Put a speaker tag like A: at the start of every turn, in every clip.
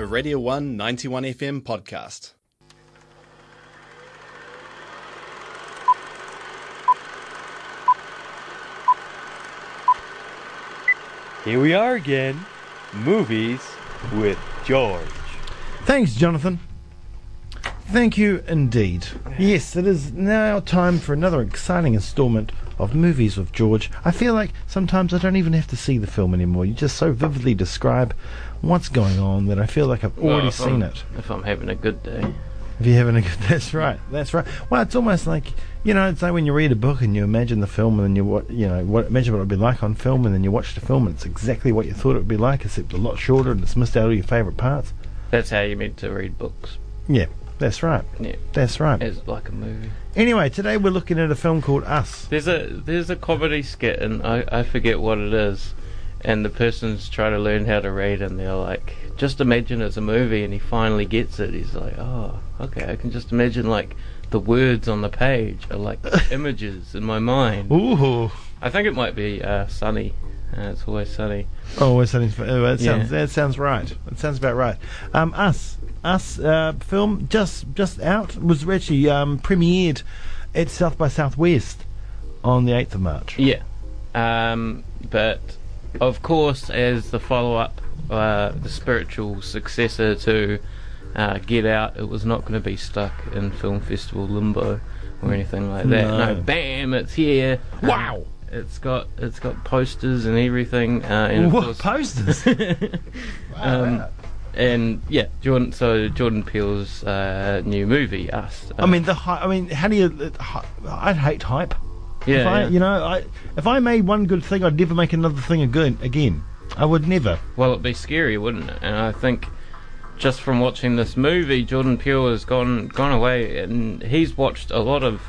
A: a Radio 1 91 FM podcast.
B: Here we are again. Movies with George.
C: Thanks, Jonathan. Thank you indeed. Yes, it is now time for another exciting installment of Movies with George. I feel like sometimes I don't even have to see the film anymore. You just so vividly describe what's going on that I feel like I've already
D: Well,
C: seen
D: I'm-
C: it.
D: If I'm having a good day.
C: If you're having a good, day that's right, that's right. Well, it's almost like you know, it's like when you read a book and you imagine the film and then you what you know, what imagine what it'd be like on film and then you watch the film and it's exactly what you thought it would be like, except a lot shorter and it's missed out all your favourite parts.
D: That's how you meant to read books.
C: Yeah, that's right,
D: Yeah,
C: that's right.
D: as like a movie.
C: Anyway, today we're looking at a film called Us.
D: There's a there's a comedy skit and I, I forget what it is, and the person's trying to learn how to read and they're like, just imagine it's a movie, and he finally gets it. He's like, oh, okay, I can just imagine like the words on the page are like images in my mind.
C: Ooh.
D: I think it might be uh, Sunny. Uh, it's always sunny.
C: Oh, sounding, oh, that sounds
D: Yeah.
C: that sounds right. That sounds about right. Um, Us, Us uh, film just just out was actually um, premiered at South by Southwest on the eighth of March.
D: Yeah. Um, but of course, as the follow up, uh, the spiritual successor to uh, Get Out, it was not going to be stuck in film festival limbo or anything like that.
C: No.
D: No, bam, it's here.
C: Wow.
D: Um, it's got it's got posters and everything, uh, and
C: What
D: course,
C: posters?
D: um, and yeah, Jordan. So Jordan Peele's uh, new movie, Us.
C: I mean the I mean how do you? uh, I'd hate hype.
D: yeah,
C: if I,
D: yeah.
C: you know, I if I made one good thing, I'd never make another thing again. Again, I would never.
D: Well, it'd be scary, wouldn't it? And I think just from watching this movie, Jordan Peele has gone gone away, and he's watched a lot of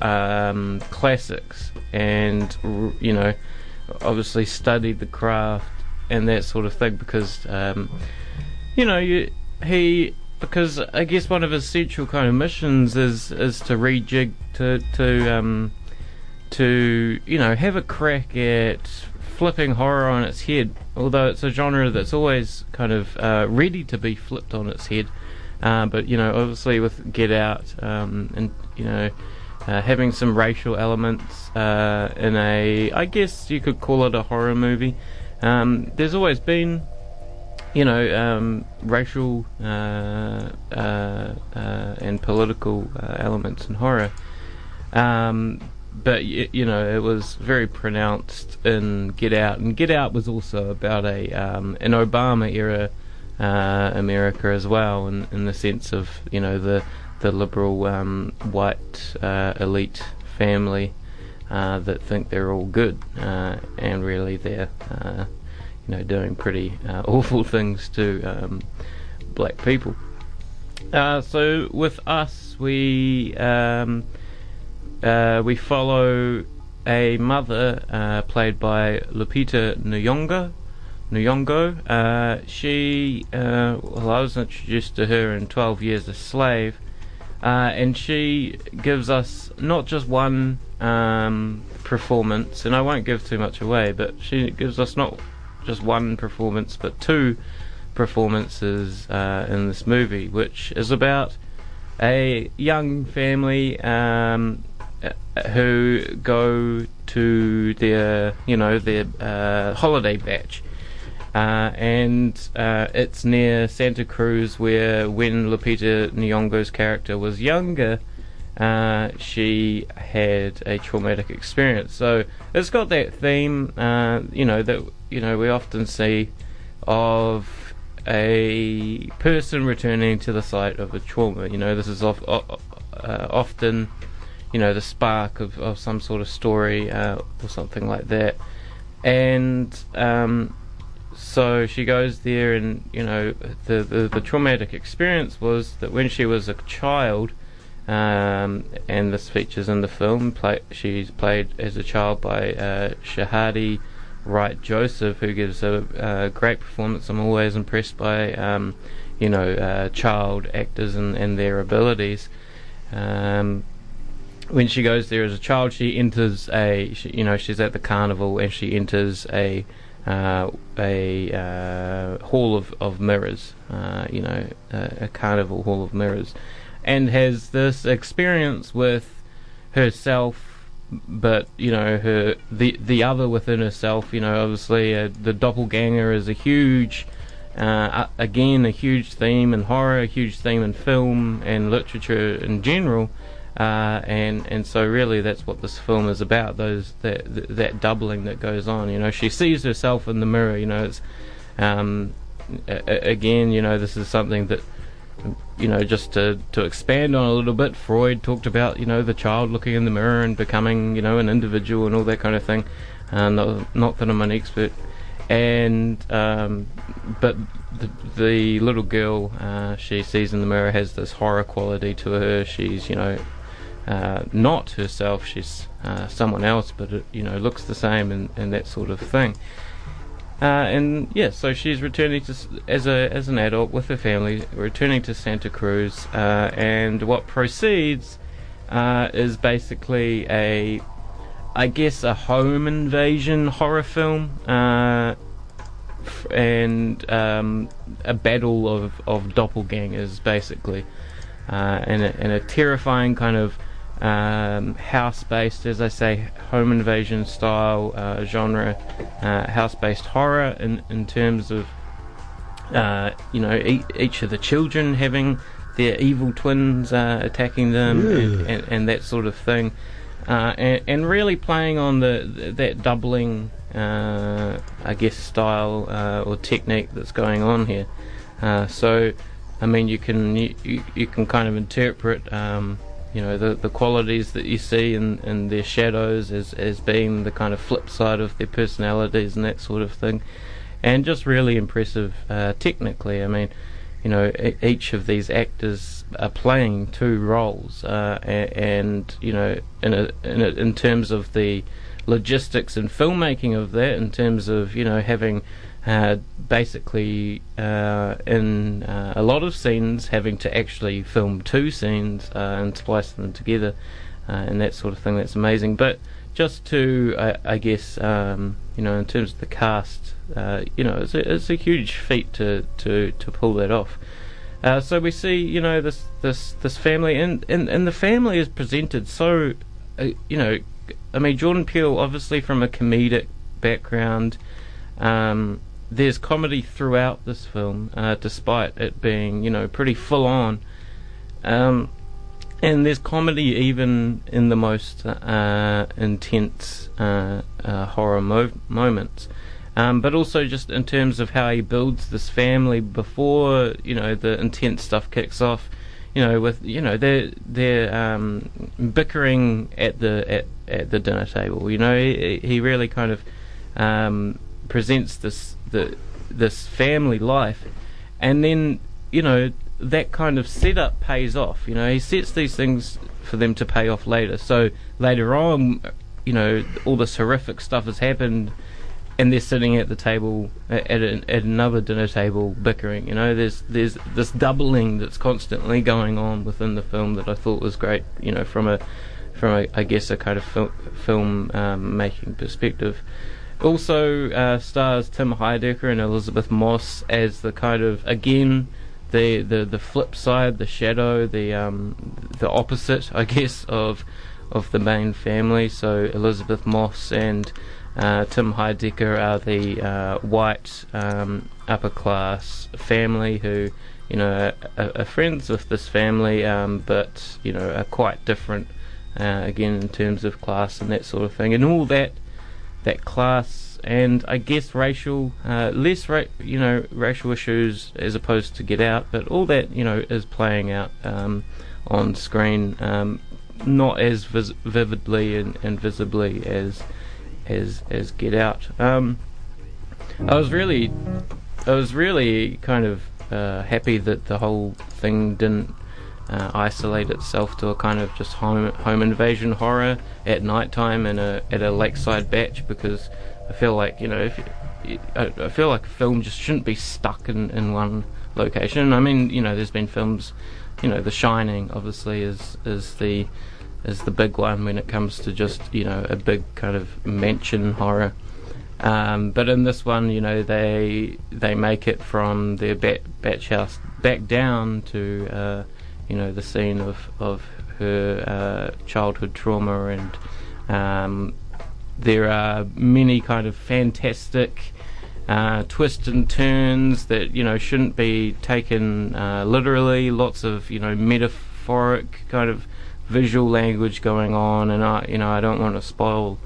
D: um, classics, and you know, obviously studied the craft and that sort of thing because um, you know you he because I guess one of his central kind of missions is is to rejig to to um, to you know have a crack at flipping horror on its head. Although it's a genre that's always kind of uh, ready to be flipped on its head, uh, but you know obviously with Get Out um, and you know. Uh, having some racial elements uh, in a, I guess you could call it a horror movie. Um, there's always been, you know, um, racial uh, uh, uh, and political uh, elements in horror. Um, but y- you know, it was very pronounced in Get Out, and Get Out was also about a um, an Obama era uh, America as well, in, in the sense of you know the the liberal um, white elite family that think they're all good, and really they're you know doing pretty uh, awful things to um, black people. Uh, so with us, we um, uh, we follow a mother uh, played by Lupita Nyong'o. Nyong'o. Uh, she, uh, well, I was introduced to her in Twelve Years a Slave, and she gives us not just one um, performance, and I won't give too much away, but she gives us not just one performance, but two performances uh, in this movie, which is about a young family um, uh, who go to their, you know, their uh, holiday bach. Uh, and uh, it's near Santa Cruz, where when Lupita Nyong'o's character was younger, uh, she had a traumatic experience. So it's got that theme, uh, you know, that you know we often see of a person returning to the site of a trauma. You know, this is of, uh, often, you know, the spark of, of some sort of story uh, or something like that. And um, so she goes there, and you know, the, the the traumatic experience was that when she was a child, um, and this features in the film. Play, she's played as a child by uh, Shahadi Wright Joseph, who gives a, a great performance. I'm always impressed by, um, you know, uh, child actors and, and their abilities. Um, when she goes there as a child, she enters a, she, you know, she's at the carnival and she enters a uh, a uh, hall of, of mirrors, uh, you know, a carnival hall of mirrors, and has this experience with herself, but you know, her the the other within herself. You know, obviously, uh, the doppelganger is a huge. Uh, again, a huge theme in horror, a huge theme in film and literature in general, uh, and and so really that's what this film is about. Those that that doubling that goes on. You know, she sees herself in the mirror. You know, it's um, a, again, you know, this is something that you know, just to to expand on a little bit. Freud talked about you know the child looking in the mirror and becoming you know an individual and all that kind of thing. Uh, not, not that I'm an expert, and um, but the, the little girl uh, she sees in the mirror has this horror quality to her. She's you know uh, not herself, she's uh, someone else, but it, you know looks the same and, and that sort of thing. Uh, and yeah, so she's returning to as a as an adult with her family, returning to Santa Cruz, uh, and what proceeds uh, is basically a, I guess, a home invasion horror film, uh, and um, a battle of of doppelgangers, basically, and a, and a terrifying kind of um, house-based, as I say, home invasion style uh, genre, uh, house-based horror in in terms of uh, you know e- each of the children having their evil twins uh, attacking them and, and, and, that sort of thing, uh, and, and, really playing on the that doubling, uh, I guess, style or technique that's going on here. so, I mean, you can you, you can kind of interpret. Um, you know the the qualities that you see in, in their shadows as as being the kind of flip side of their personalities and that sort of thing, and just really impressive uh, technically. I mean, you know, each of these actors are playing two roles, uh, and, and, you know, in a, in, a, in terms of the logistics and filmmaking of that, in terms of you know having basically uh, in uh, a lot of scenes having to actually film two scenes uh, and splice them together uh, and that sort of thing. That's amazing. But just to, I, I guess, um, you know, in terms of the cast, uh, you know, it's a, it's a huge feat to, to, to pull that off. so we see, you know, this this this family, and and, and the family is presented so, you know, I mean, Jordan Peele, obviously from a comedic background, um, there's comedy throughout this film, uh, despite it being, you know, pretty full on. Um, and there's comedy even in the most uh, intense uh, uh, horror mo- moments. Um, but also just in terms of how he builds this family before you know the intense stuff kicks off. You know, with you know they're they're um, bickering at the at, at the dinner table. You know, he, he really kind of um, presents this the this family life, and then you know that kind of setup pays off. You know, he sets these things for them to pay off later. So later on, you know, all this horrific stuff has happened, and they're sitting at the table at, at another dinner table bickering. You know, there's there's this doubling that's constantly going on within the film that I thought was great. You know, from a from a, I guess a kind of fil- film um, making perspective. Also uh, stars Tim Heidecker and Elisabeth Moss as the kind of again the the, the flip side, the shadow, the um, the opposite, I guess, of of the main family. So Elisabeth Moss and uh, Tim Heidecker are the uh, white um, upper class family who you know are, are friends with this family, um, but you know are quite different. Uh, again, in terms of class and that sort of thing, and all that that class and I guess racial, uh, less ra- you know racial issues as opposed to Get Out, but all that you know is playing out um, on screen, um, not as vis- vividly and, and, visibly as as as Get Out. Um, I was really, I was really kind of uh, happy that the whole thing didn't uh, isolate itself to a kind of just home home invasion horror at night time and a at a lakeside bach because I feel like you know if you, I, I feel like a film just shouldn't be stuck in, in one location. I mean, you know, there's been films, you know, The Shining obviously is is the is the big one when it comes to just you know a big kind of mansion horror. Um, but in this one, you know, they they make it from their bat, bach house back down to, uh, you know, the scene of of her uh, childhood trauma, and um, there are many kind of fantastic uh, twists and turns that you know shouldn't be taken uh, literally. Lots of you know metaphoric kind of visual language going on, and I you know I don't want to spoil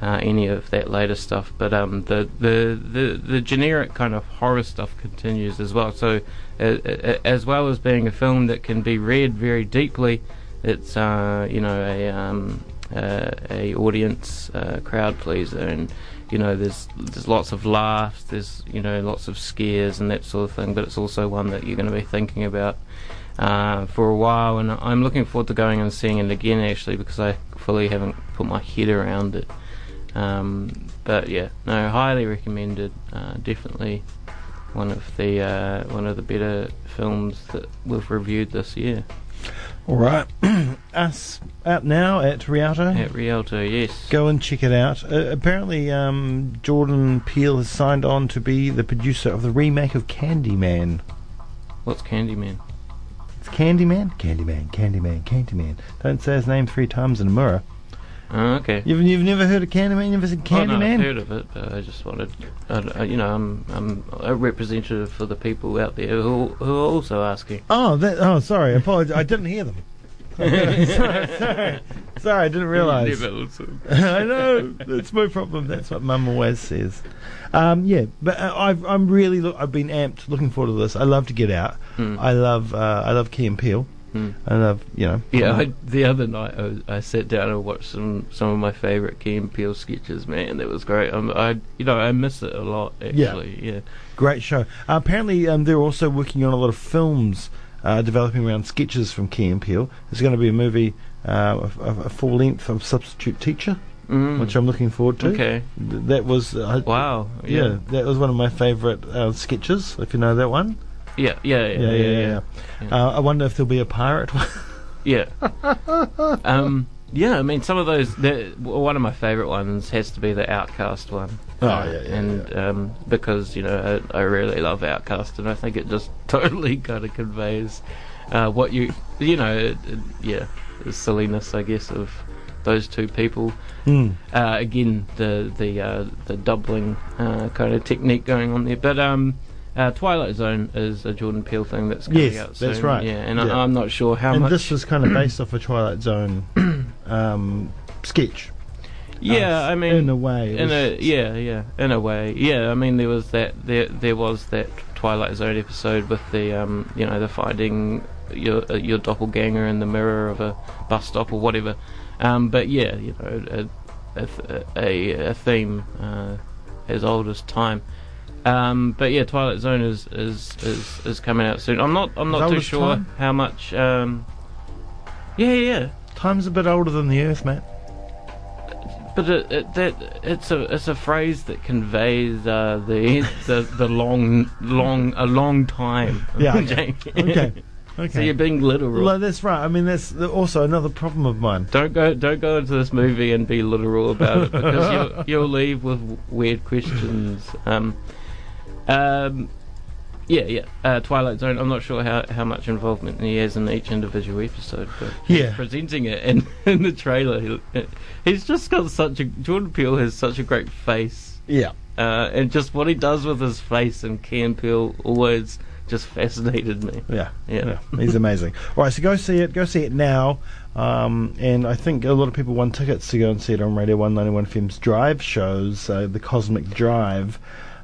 D: uh, any of that later stuff, but um, the, the the the generic kind of horror stuff continues as well. So uh, uh, as well as being a film that can be read very deeply, it's uh, you know a um, a audience uh, crowd pleaser. And you know there's there's lots of laughs there's you know lots of scares and that sort of thing but it's also one that you're going to be thinking about uh, for a while. And I'm looking forward to going and seeing it again actually because I fully haven't put my head around it um, but yeah no highly recommended uh, definitely one of the uh, one of the better films that we've reviewed this year
C: All right. Us out now at Rialto.
D: at Rialto yes
C: Go and check it out. Uh, apparently, um, Jordan Peele has signed on to be the producer of the remake of Candyman.
D: what's Candyman
C: It's Candyman? Candyman, Candyman, Candyman. Don't say his name three times in a mirror.
D: Oh, okay
C: You've, you've never heard of Candyman? You've never seen
D: Oh, no, I've
C: Candyman?
D: heard of it, but I just wanted, I, you know, I'm I'm a representative for the people out there who who are also asking.
C: Oh, that, oh, sorry. Apologize. I didn't hear them. sorry, sorry, sorry, I didn't realise. I know that's my problem. That's what Mum always says. Um, yeah, but uh, I've, I'm really look. I've been amped, looking forward to this. I love to get out.
D: Hmm.
C: I love. Uh, I love Key and Peele.
D: Hmm.
C: I love. You know.
D: Yeah, I, the other night I, was- I sat down and watched some some of my favourite Key and Peele sketches. Man, that was great. Um, I you know I miss it a lot actually. Yeah.
C: Great show. Uh, apparently, um, they're also working on a lot of films uh, developing around sketches from Key and Peele. There's going to be a movie, uh, a, a full length of Substitute Teacher,
D: Mm.
C: which I'm looking forward to.
D: okay.
C: That was. Uh,
D: Wow.
C: Yeah.
D: Yeah.
C: that was one of my favourite uh, sketches. If you know that one.
D: Yeah. Yeah. Yeah.
C: Yeah, yeah, yeah.
D: Yeah.
C: Uh, I wonder if there'll be a pirate one.
D: Yeah. um. Yeah. I mean, some of those. One of my favourite ones has to be the OutKast one.
C: Oh,
D: Uh,
C: yeah, yeah,
D: and um, because you know I, I really love OutKast, and I think it just totally kind of conveys uh, what you you know it, it- yeah the silliness I guess of those two people.
C: Mm.
D: Uh, again, the the uh, the doubling uh, kind of technique going on there, but um. Uh, Twilight Zone is a Jordan Peele thing that's coming
C: Yes,
D: out soon.
C: that's right.
D: Yeah, and
C: Yeah.
D: I, I'm not sure how
C: and
D: much.
C: this was kind of based off a Twilight Zone um, sketch.
D: yeah,
C: Uh,
D: I mean,
C: in a way,
D: in a yeah, yeah, in a way, yeah. I mean, there was that there there was that Twilight Zone episode with the um, you know, the finding your uh, your doppelganger in the mirror of a bus stop or whatever. Um, but yeah, you know, a a, a, a theme uh, as old as time. Um, but yeah, Twilight Zone is, is is is coming out soon. I'm not I'm not too sure
C: time?
D: how much. Um, yeah, yeah.
C: Time's a bit older than the Earth, Matt.
D: But it, it, that it's a it's a phrase that conveys uh, the, the the long long a long time.
C: Yeah, okay. Okay. Okay.
D: so you're being literal.
C: well, that's right. I mean, that's also another problem of mine.
D: don't go don't go into this movie and be literal about it because you'll you'll leave with weird questions. Um, um, yeah, yeah. Uh, Twilight Zone. I'm not sure how, how much involvement he has in each individual episode, but he's
C: Yeah.
D: presenting it in, in the trailer. He, he's just got such a Jordan Peele has such a great face.
C: Yeah.
D: Uh, and just what he does with his face and Key Peele always just fascinated me.
C: Yeah,
D: Yeah.
C: he's amazing. All right, so go see it. Go see it now. Um, and I think a lot of people won tickets to go and see it on Radio 191 FM's Drive shows, uh, the Cosmic Drive.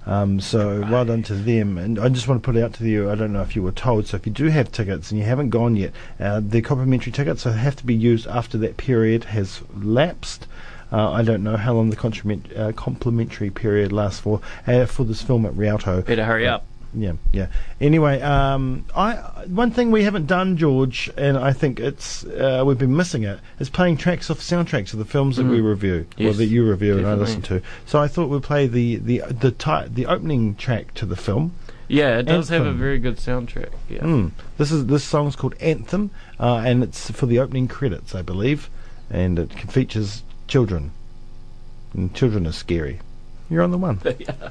C: Um, so well done to them. And I just want to put it out to you. I don't know if you were told. So if you do have tickets and you haven't gone yet, uh, they're complimentary tickets. So have to be used after that period has lapsed. Uh, I don't know how long the compliment, uh, complimentary period lasts for uh, for this film at Rialto.
D: Better hurry up.
C: Yeah, yeah. Anyway, um, I one thing we haven't done, George, and I think it's uh, we've been missing it, is playing tracks off soundtracks of the films that we
D: Mm.
C: review, or that you review and I listen to. So I thought we'd play the the the ti- the opening track to the film.
D: Yeah, it does have a very good soundtrack. Yeah.
C: Mm. This is this song's called Anthem, uh, and it's for the opening credits, I believe, and it features children, and children are scary. You're on the one.
D: yeah.